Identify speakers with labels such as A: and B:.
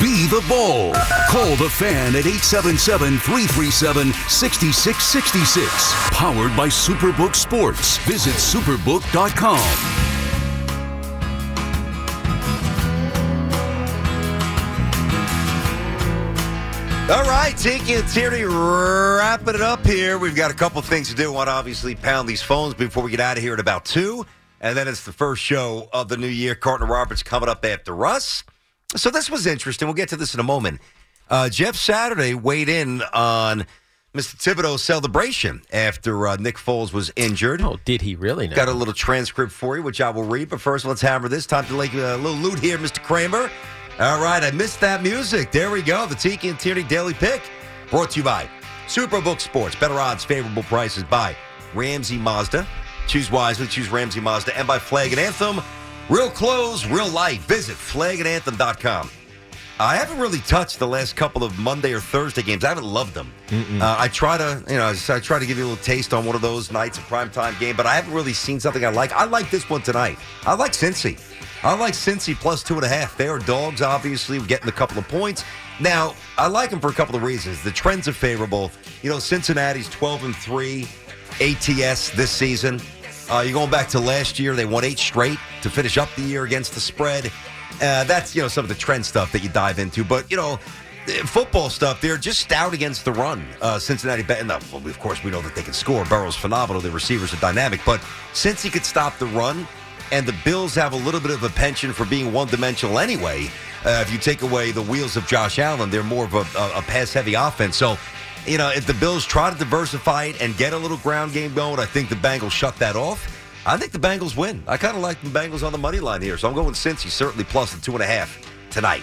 A: Be the Bull. Call the fan at 877 337 6666. Powered by Superbook Sports. Visit superbook.com.
B: All right, Tiki and Tierney wrapping it up here. We've got a couple things to do. Want to obviously pound these phones before we get out of here at about two. And then it's the first show of the new year. Carton Roberts coming up after us. So this was interesting. We'll get to this in a moment. Uh, Jeff Saturday weighed in on Mr. Thibodeaux's celebration after uh, Nick Foles was injured.
C: Oh, did he really? Now?
B: Got a little transcript for you, which I will read. But first, let's hammer this. Time to like a little loot here, Mr. Kramer. All right, I missed that music. There we go. The Tiki and Tierney Daily Pick brought to you by Superbook Sports. Better odds, favorable prices by Ramsey Mazda. Choose wisely, choose Ramsey Mazda. And by Flag and Anthem. Real clothes, real life. Visit flagandanthem.com. I haven't really touched the last couple of Monday or Thursday games. I haven't loved them. Uh, I try to, you know, I try to give you a little taste on one of those nights, a primetime game, but I haven't really seen something I like. I like this one tonight. I like Cincy. I like Cincy plus two and a half. They are dogs, obviously, getting a couple of points. Now, I like them for a couple of reasons. The trends are favorable. You know, Cincinnati's 12 and 3 ATS this season. Uh, you're going back to last year, they won eight straight to finish up the year against the spread. Uh, that's, you know, some of the trend stuff that you dive into. But, you know, football stuff, they're just stout against the run. Uh, Cincinnati, and well, of course, we know that they can score. Burrow's phenomenal. The receivers are dynamic. But Cincy could stop the run, and the Bills have a little bit of a penchant for being one dimensional anyway. Uh, if you take away the wheels of Josh Allen, they're more of a, a, a pass heavy offense. So, you know, if the Bills try to diversify it and get a little ground game going, I think the Bengals shut that off. I think the Bengals win. I kind of like the Bengals on the money line here, so I'm going Cincy certainly plus the two and a half tonight.